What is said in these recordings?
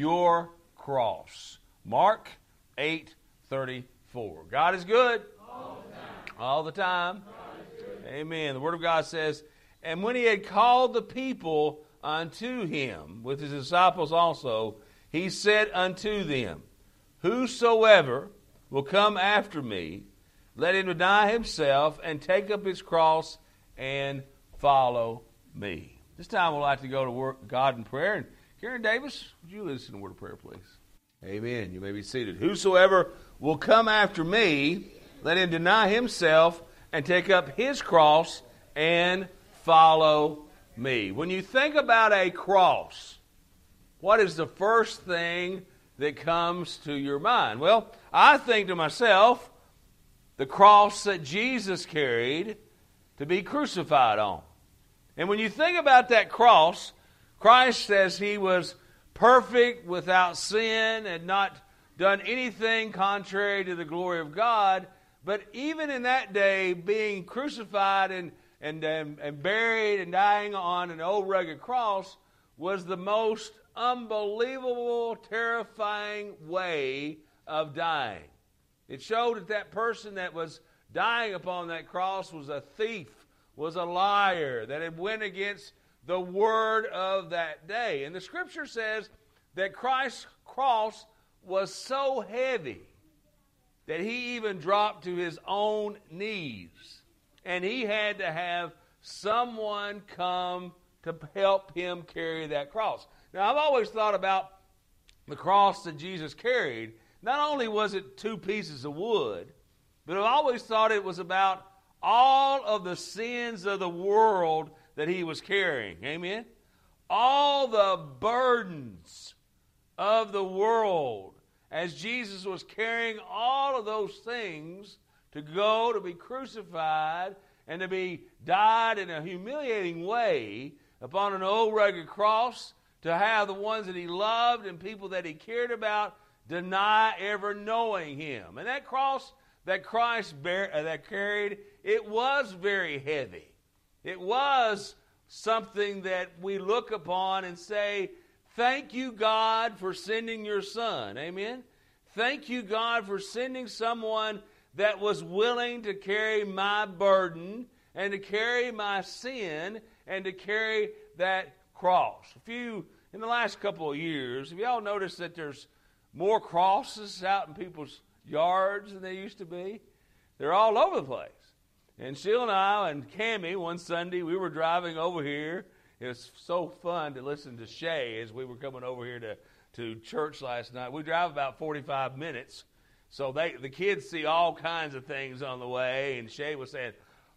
your cross. Mark 8 34. God is good all the time. all the time. Amen. The Word of God says, And when he had called the people unto him, with his disciples also, he said unto them, Whosoever will come after me, let him deny himself and take up his cross and follow me. This time we'd like to go to work, God in prayer. Karen Davis, would you listen to word of prayer, please? Amen. You may be seated. Whosoever will come after me, let him deny himself and take up his cross and follow me. When you think about a cross, what is the first thing that comes to your mind? Well, I think to myself, the cross that Jesus carried to be crucified on. And when you think about that cross, Christ says he was perfect without sin and not done anything contrary to the glory of God. But even in that day, being crucified and, and, and, and buried and dying on an old rugged cross was the most unbelievable, terrifying way of dying. It showed that that person that was dying upon that cross was a thief, was a liar, that had went against the word of that day. And the scripture says that Christ's cross was so heavy that he even dropped to his own knees. And he had to have someone come to help him carry that cross. Now, I've always thought about the cross that Jesus carried. Not only was it two pieces of wood, but I've always thought it was about all of the sins of the world that he was carrying. Amen? All the burdens of the world as Jesus was carrying all of those things to go to be crucified and to be died in a humiliating way upon an old rugged cross to have the ones that he loved and people that he cared about deny ever knowing him. And that cross that Christ bear, uh, that carried, it was very heavy. It was something that we look upon and say, Thank you, God, for sending your son. Amen. Thank you, God, for sending someone that was willing to carry my burden and to carry my sin and to carry that cross. A few in the last couple of years, have y'all noticed that there's more crosses out in people's yards than they used to be? They're all over the place. And Sheila and I and Cammy one Sunday we were driving over here. It was so fun to listen to Shay as we were coming over here to, to church last night. We drive about 45 minutes. So they the kids see all kinds of things on the way, and Shay was saying,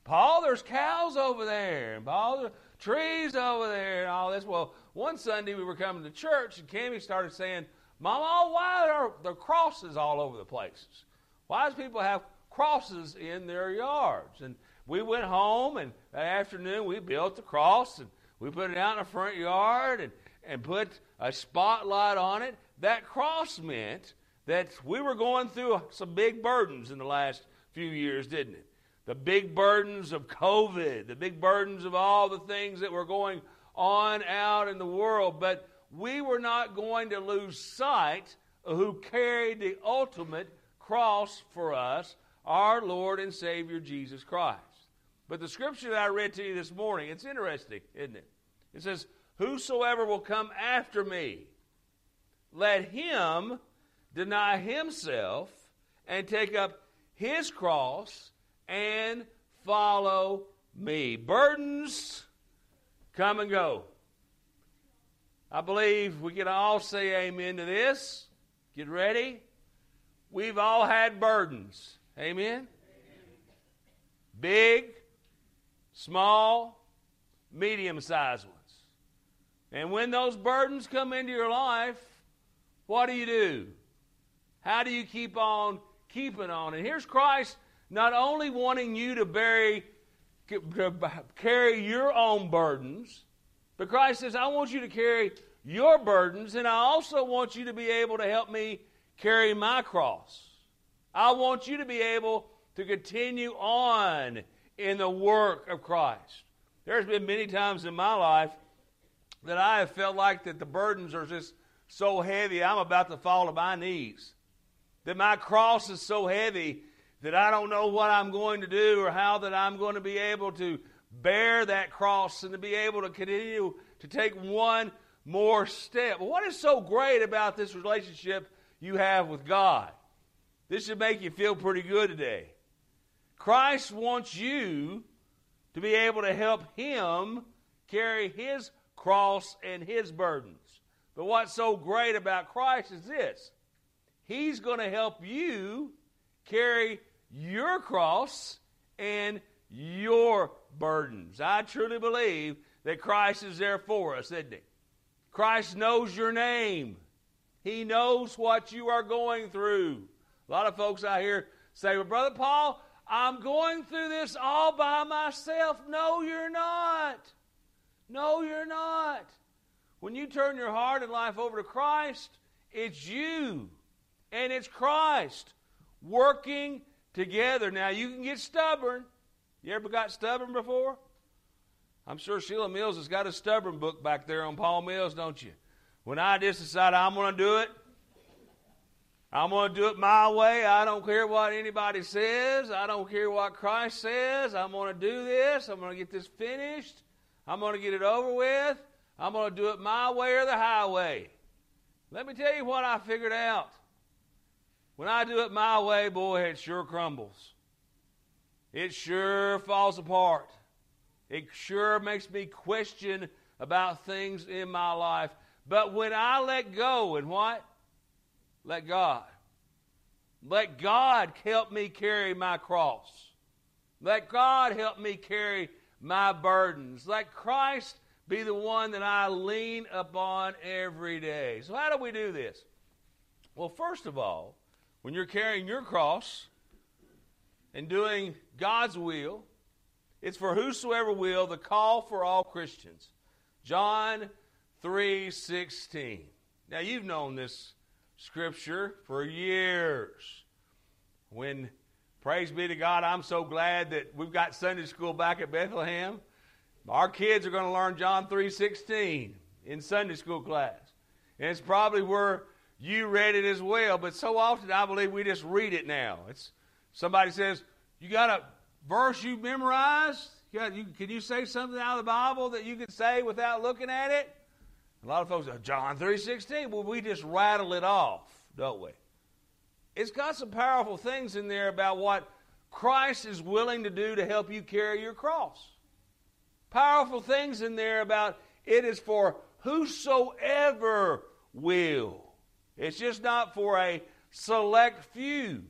Paul, there's cows over there, and Paul, there's trees over there, and all this. Well, one Sunday we were coming to church, and Cammy started saying, Mama, why are there crosses all over the places? Why does people have crosses in their yards? And we went home, and that afternoon we built the cross, and we put it out in the front yard, and, and put a spotlight on it. That cross meant that we were going through some big burdens in the last few years, didn't it? The big burdens of COVID, the big burdens of all the things that were going on out in the world. But we were not going to lose sight of who carried the ultimate cross for us, our Lord and Savior Jesus Christ. But the scripture that I read to you this morning, it's interesting, isn't it? It says, Whosoever will come after me, let him deny himself and take up his cross and follow me. Burdens come and go. I believe we can all say amen to this. Get ready. We've all had burdens. Amen. Big, small, medium sized ones. And when those burdens come into your life, what do you do? How do you keep on keeping on? And here's Christ not only wanting you to bury, carry your own burdens, but Christ says, I want you to carry your burdens, and I also want you to be able to help me carry my cross. I want you to be able to continue on in the work of Christ. There's been many times in my life that I have felt like that the burdens are just so heavy I'm about to fall to my knees. That my cross is so heavy that I don't know what I'm going to do or how that I'm going to be able to bear that cross and to be able to continue to take one more step. What is so great about this relationship you have with God? This should make you feel pretty good today. Christ wants you to be able to help Him carry His cross and His burdens. But what's so great about Christ is this He's going to help you carry your cross and your burdens. I truly believe that Christ is there for us, isn't He? Christ knows your name. He knows what you are going through. A lot of folks out here say, Well, Brother Paul, I'm going through this all by myself. No, you're not. No, you're not. When you turn your heart and life over to Christ, it's you and it's Christ working together. Now, you can get stubborn. You ever got stubborn before? I'm sure Sheila Mills has got a stubborn book back there on Paul Mills, don't you? When I just decide I'm going to do it, I'm going to do it my way. I don't care what anybody says. I don't care what Christ says. I'm going to do this. I'm going to get this finished. I'm going to get it over with. I'm going to do it my way or the highway. Let me tell you what I figured out. When I do it my way, boy, it sure crumbles. It sure falls apart. It sure makes me question about things in my life. But when I let go and what? Let God. Let God help me carry my cross. Let God help me carry my burdens. Let Christ be the one that I lean upon every day. So, how do we do this? Well, first of all, when you're carrying your cross and doing God's will, it's for whosoever will, the call for all Christians. John 3:16. Now you've known this scripture for years. When praise be to God, I'm so glad that we've got Sunday school back at Bethlehem. Our kids are going to learn John 3:16 in Sunday school class. And it's probably where you read it as well, but so often I believe we just read it now. It's somebody says, "You got a verse you memorized? You can you say something out of the Bible that you can say without looking at it?" A lot of folks say, John 3.16. Well, we just rattle it off, don't we? It's got some powerful things in there about what Christ is willing to do to help you carry your cross. Powerful things in there about it is for whosoever will. It's just not for a select few.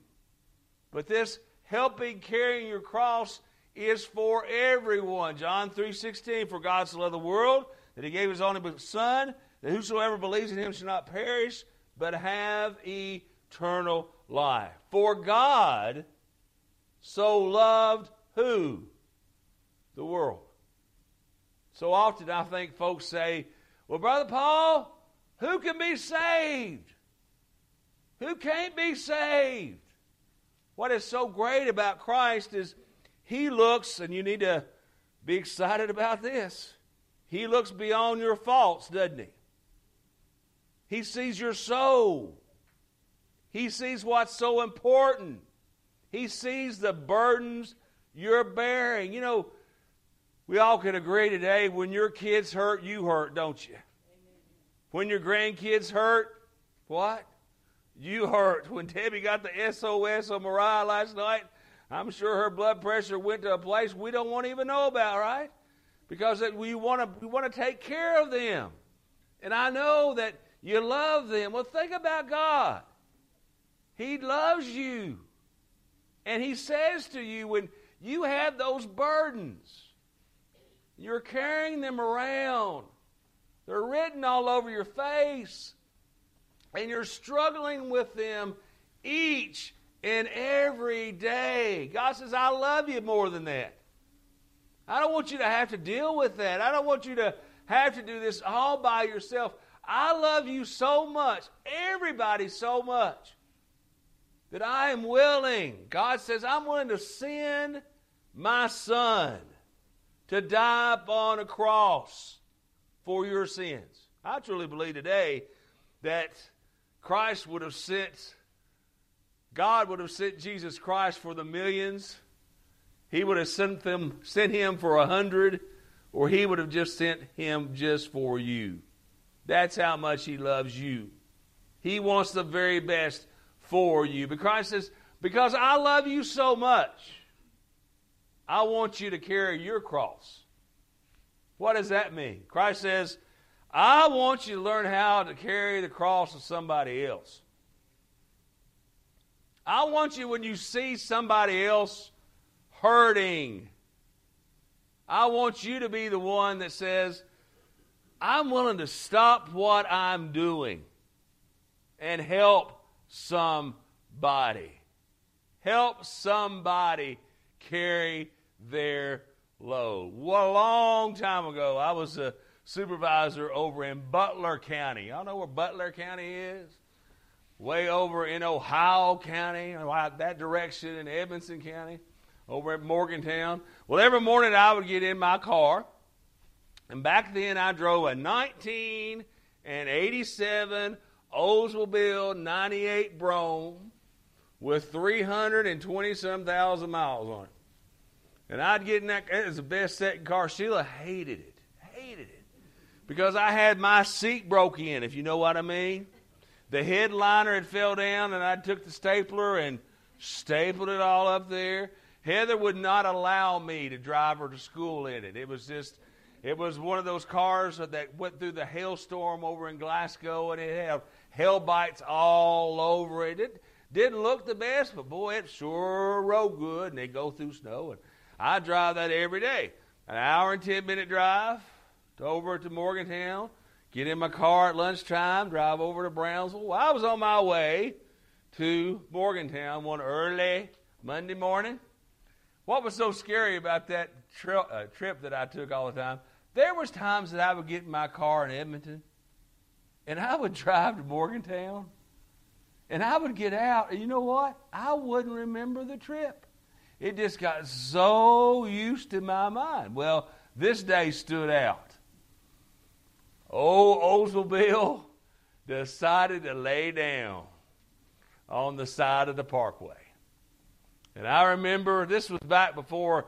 But this helping carrying your cross is for everyone. John 3:16 for God so loved the world that he gave his only son that whosoever believes in him shall not perish but have eternal life. For God so loved who? The world. So often I think folks say, "Well, brother Paul, who can be saved? Who can't be saved?" What is so great about Christ is he looks, and you need to be excited about this. He looks beyond your faults, doesn't he? He sees your soul. He sees what's so important. He sees the burdens you're bearing. You know, we all can agree today when your kids hurt, you hurt, don't you? When your grandkids hurt, what? You hurt. When Debbie got the SOS on Mariah last night, I'm sure her blood pressure went to a place we don't want to even know about, right? Because we want to we want to take care of them. And I know that you love them. Well, think about God. He loves you. And He says to you, when you have those burdens, you're carrying them around, they're written all over your face and you're struggling with them each and every day. God says, I love you more than that. I don't want you to have to deal with that. I don't want you to have to do this all by yourself. I love you so much, everybody so much, that I am willing. God says, I'm willing to send my son to die upon a cross for your sins. I truly believe today that Christ would have sent, God would have sent Jesus Christ for the millions. He would have sent them, sent him for a hundred, or he would have just sent him just for you. That's how much he loves you. He wants the very best for you. But Christ says, Because I love you so much, I want you to carry your cross. What does that mean? Christ says, I want you to learn how to carry the cross of somebody else. I want you, when you see somebody else hurting, I want you to be the one that says, I'm willing to stop what I'm doing and help somebody. Help somebody carry their load. Well, a long time ago, I was a supervisor over in Butler County. Y'all know where Butler County is? Way over in Ohio County, that direction in Edmonson County, over at Morgantown. Well, every morning I would get in my car, and back then I drove a 1987 Oldsmobile 98 Brougham with 320 some thousand miles on it. And I'd get in that, it was the best second car. Sheila hated it, hated it. Because I had my seat broke in, if you know what I mean. The headliner had fell down, and I took the stapler and stapled it all up there. Heather would not allow me to drive her to school in it. It was just, it was one of those cars that went through the hailstorm over in Glasgow, and it had hail bites all over it. It didn't look the best, but boy, it sure rode good, and they go through snow. And I drive that every day. An hour and 10 minute drive to over to Morgantown, get in my car at lunchtime, drive over to Brownsville. Well, I was on my way to Morgantown one early Monday morning. What was so scary about that tri- uh, trip that I took all the time? There was times that I would get in my car in Edmonton, and I would drive to Morgantown, and I would get out, and you know what? I wouldn't remember the trip. It just got so used to my mind. Well, this day stood out. Old Oldsmobile decided to lay down on the side of the parkway. And I remember this was back before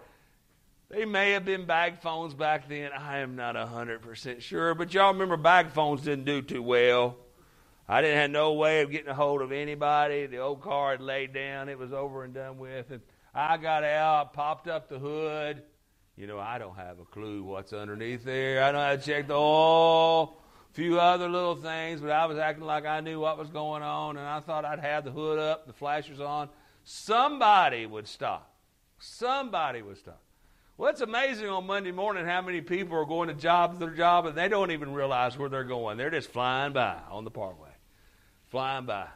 they may have been bag phones back then. I am not 100% sure. But y'all remember bag phones didn't do too well. I didn't have no way of getting a hold of anybody. The old car had laid down. It was over and done with. And I got out, popped up the hood. You know, I don't have a clue what's underneath there. I know how to check the oil, a few other little things, but I was acting like I knew what was going on, and I thought I'd have the hood up, the flashers on. Somebody would stop. Somebody would stop. Well, it's amazing on Monday morning how many people are going to job their job and they don't even realize where they're going. They're just flying by on the parkway, flying by.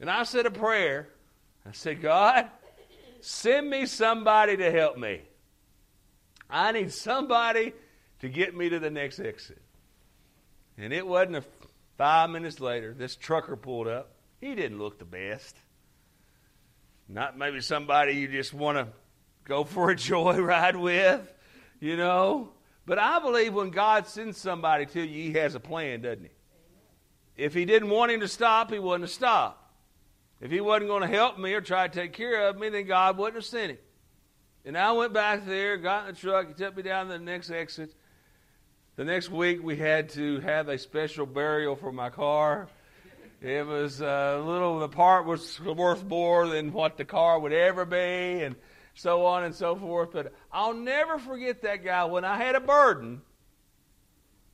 And I said a prayer. I said, God, Send me somebody to help me. I need somebody to get me to the next exit. And it wasn't a five minutes later, this trucker pulled up. He didn't look the best. Not maybe somebody you just want to go for a joyride with, you know. But I believe when God sends somebody to you, He has a plan, doesn't He? If He didn't want him to stop, He wouldn't have stopped. If he wasn't going to help me or try to take care of me, then God wouldn't have sent him. And I went back there, got in the truck, he took me down to the next exit. The next week, we had to have a special burial for my car. It was a little, the part was worth more than what the car would ever be, and so on and so forth. But I'll never forget that guy. When I had a burden,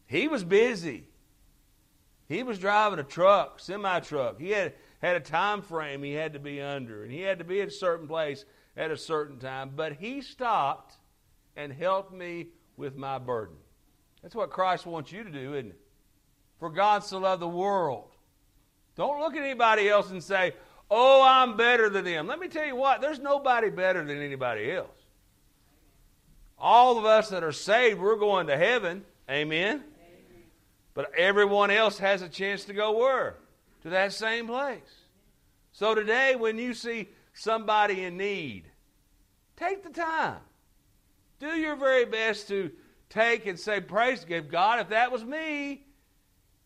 he was busy. He was driving a truck, semi truck. He had had a time frame he had to be under, and he had to be at a certain place at a certain time. But he stopped and helped me with my burden. That's what Christ wants you to do, isn't it? For God so loved the world. Don't look at anybody else and say, Oh, I'm better than them. Let me tell you what, there's nobody better than anybody else. All of us that are saved, we're going to heaven. Amen. Amen. But everyone else has a chance to go where? to that same place. So today, when you see somebody in need, take the time. Do your very best to take and say, Praise give God, if that was me,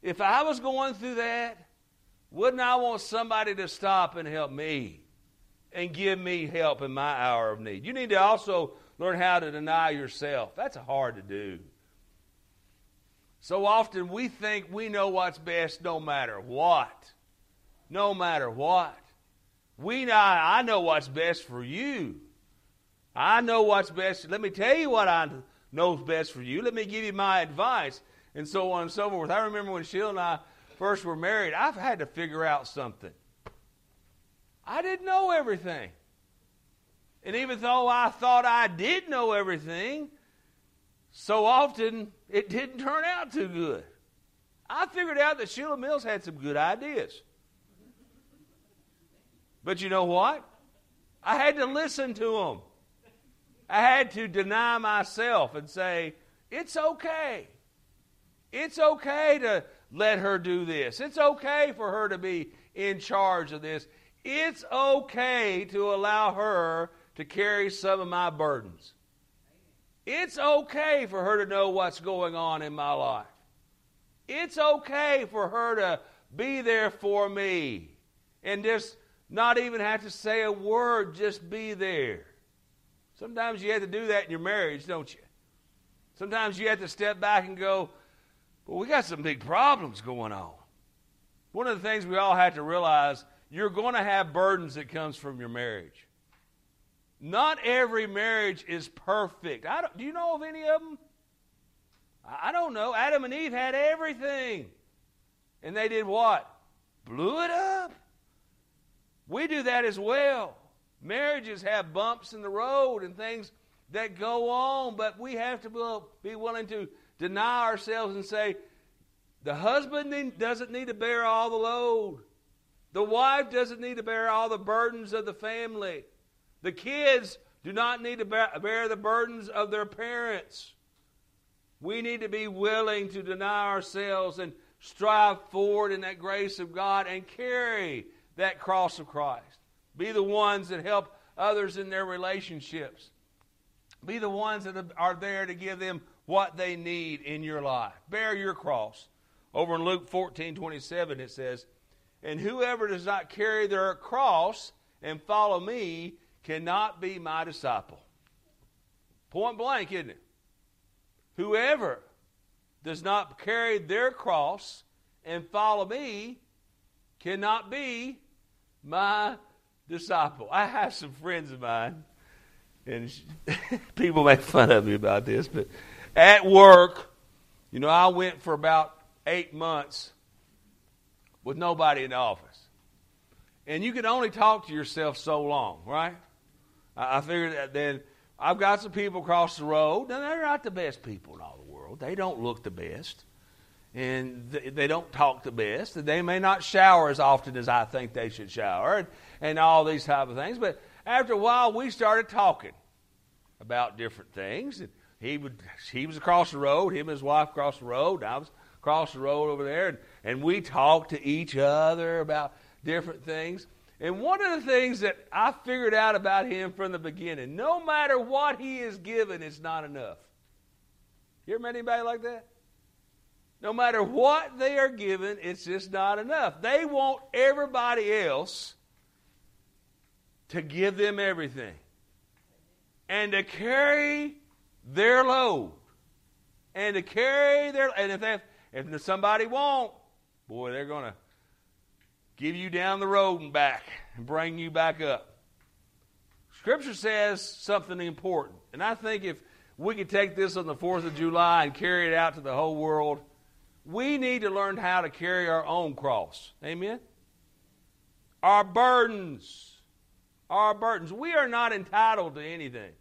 if I was going through that, wouldn't I want somebody to stop and help me and give me help in my hour of need? You need to also learn how to deny yourself. That's hard to do. So often we think we know what's best no matter what. No matter what. We know, I know what's best for you. I know what's best. Let me tell you what I know's best for you. Let me give you my advice, and so on and so forth. I remember when Sheila and I first were married, I've had to figure out something. I didn't know everything. And even though I thought I did know everything, so often it didn't turn out too good. I figured out that Sheila Mills had some good ideas. But you know what? I had to listen to them. I had to deny myself and say, it's okay. It's okay to let her do this. It's okay for her to be in charge of this. It's okay to allow her to carry some of my burdens. It's okay for her to know what's going on in my life. It's okay for her to be there for me and just not even have to say a word, just be there. Sometimes you have to do that in your marriage, don't you? Sometimes you have to step back and go, well, we got some big problems going on. One of the things we all have to realize, you're going to have burdens that comes from your marriage. Not every marriage is perfect. do you know of any of them? I don't know. Adam and Eve had everything. And they did what? Blew it up. We do that as well. Marriages have bumps in the road and things that go on, but we have to be willing to deny ourselves and say, the husband doesn't need to bear all the load. The wife doesn't need to bear all the burdens of the family. The kids do not need to bear the burdens of their parents. We need to be willing to deny ourselves and strive forward in that grace of God and carry that cross of Christ. Be the ones that help others in their relationships. Be the ones that are there to give them what they need in your life. Bear your cross. Over in Luke 14 27, it says, And whoever does not carry their cross and follow me cannot be my disciple. Point blank, isn't it? Whoever does not carry their cross and follow me cannot be my disciple. I have some friends of mine, and people make fun of me about this, but at work, you know, I went for about eight months with nobody in the office. And you can only talk to yourself so long, right? I figured that then I've got some people across the road, and they're not the best people in all the world. They don't look the best and they don't talk the best. and They may not shower as often as I think they should shower, and, and all these type of things. But after a while, we started talking about different things. And he would, he was across the road, him and his wife across the road. I was across the road over there, and, and we talked to each other about different things. And one of the things that I figured out about him from the beginning, no matter what he is given, it's not enough. You ever met anybody like that? No matter what they are given, it's just not enough. They want everybody else to give them everything and to carry their load and to carry their and if they, if somebody won't, boy, they're going to give you down the road and back and bring you back up. Scripture says something important, and I think if we could take this on the 4th of July and carry it out to the whole world, we need to learn how to carry our own cross. Amen? Our burdens. Our burdens. We are not entitled to anything.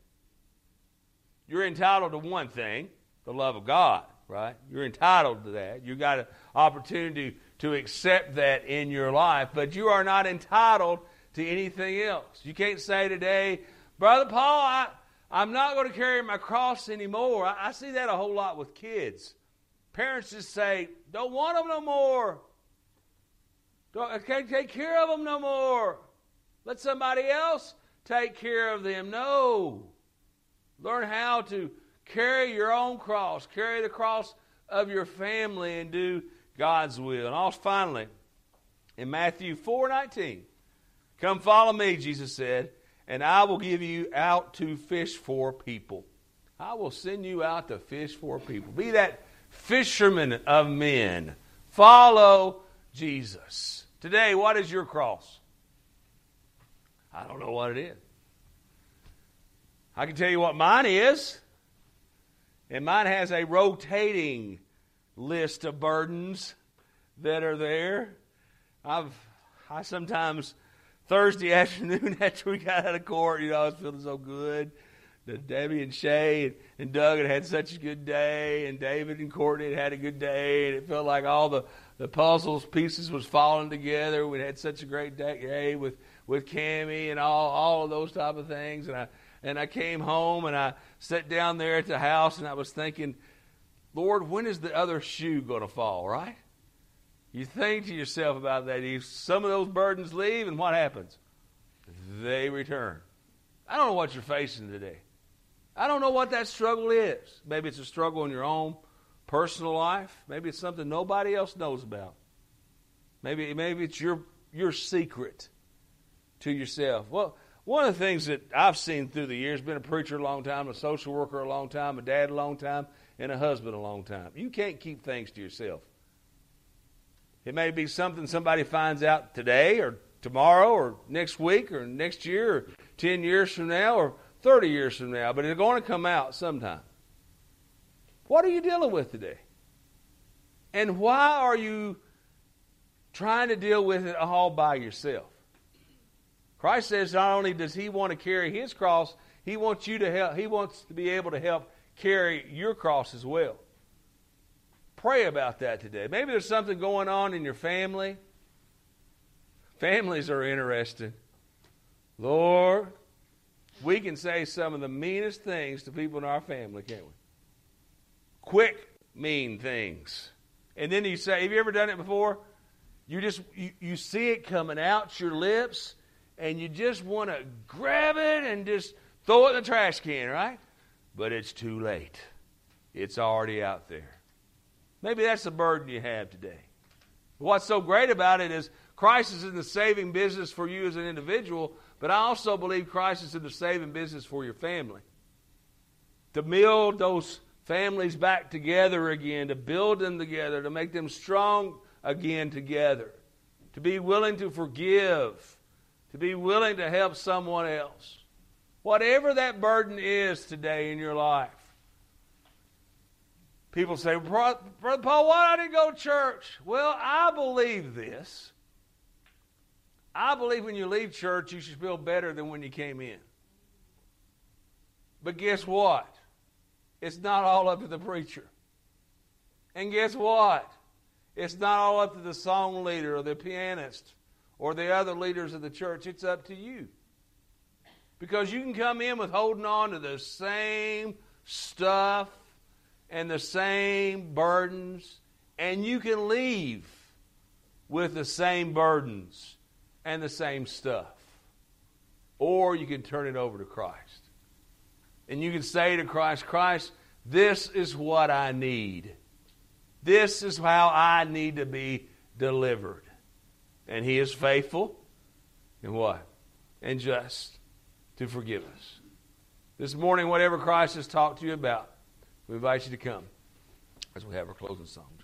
You're entitled to one thing the love of God, right? You're entitled to that. You've got an opportunity to accept that in your life, but you are not entitled to anything else. You can't say today, Brother Paul, I, I'm not going to carry my cross anymore. I, I see that a whole lot with kids. Parents just say, don't want them no more. Don't, I can't take care of them no more. Let somebody else take care of them. No. Learn how to carry your own cross, carry the cross of your family, and do God's will. And also finally, in Matthew 4:19, "Come follow me," Jesus said, "and I will give you out to fish for people." I will send you out to fish for people. Be that fisherman of men. Follow Jesus. Today, what is your cross? I don't know what it is. I can tell you what mine is. And mine has a rotating list of burdens that are there. I've I sometimes Thursday afternoon after we got out of court, you know, I was feeling so good. That Debbie and Shay and, and Doug had had such a good day, and David and Courtney had had a good day, and it felt like all the the puzzles pieces was falling together. We had such a great day with with Cammy and all all of those type of things, and I and I came home and I sat down there at the house and I was thinking, Lord, when is the other shoe going to fall? Right? You think to yourself about that. If some of those burdens leave, and what happens? They return. I don't know what you're facing today. I don't know what that struggle is. Maybe it's a struggle in your own personal life. Maybe it's something nobody else knows about. Maybe maybe it's your your secret to yourself. Well, one of the things that I've seen through the years, been a preacher a long time, a social worker a long time, a dad a long time, and a husband a long time. You can't keep things to yourself. It may be something somebody finds out today or tomorrow or next week or next year or 10 years from now or 30 years from now, but it's going to come out sometime. What are you dealing with today? And why are you trying to deal with it all by yourself? Christ says not only does he want to carry his cross, he wants you to help he wants to be able to help carry your cross as well. Pray about that today. Maybe there's something going on in your family. Families are interesting. Lord, we can say some of the meanest things to people in our family, can't we? Quick, mean things. And then you say, Have you ever done it before? You just you, you see it coming out your lips, and you just want to grab it and just throw it in the trash can, right? But it's too late. It's already out there. Maybe that's the burden you have today. What's so great about it is Christ is in the saving business for you as an individual, but I also believe Christ is in the saving business for your family. To build those families back together again, to build them together, to make them strong again together, to be willing to forgive, to be willing to help someone else. Whatever that burden is today in your life. People say, Brother Paul, why didn't go to church? Well, I believe this. I believe when you leave church, you should feel better than when you came in. But guess what? It's not all up to the preacher. And guess what? It's not all up to the song leader or the pianist or the other leaders of the church. It's up to you. Because you can come in with holding on to the same stuff and the same burdens, and you can leave with the same burdens and the same stuff. Or you can turn it over to Christ. And you can say to Christ, Christ, this is what I need. This is how I need to be delivered. And He is faithful and what? And just to forgive us. This morning, whatever Christ has talked to you about, we invite you to come as we have our closing song.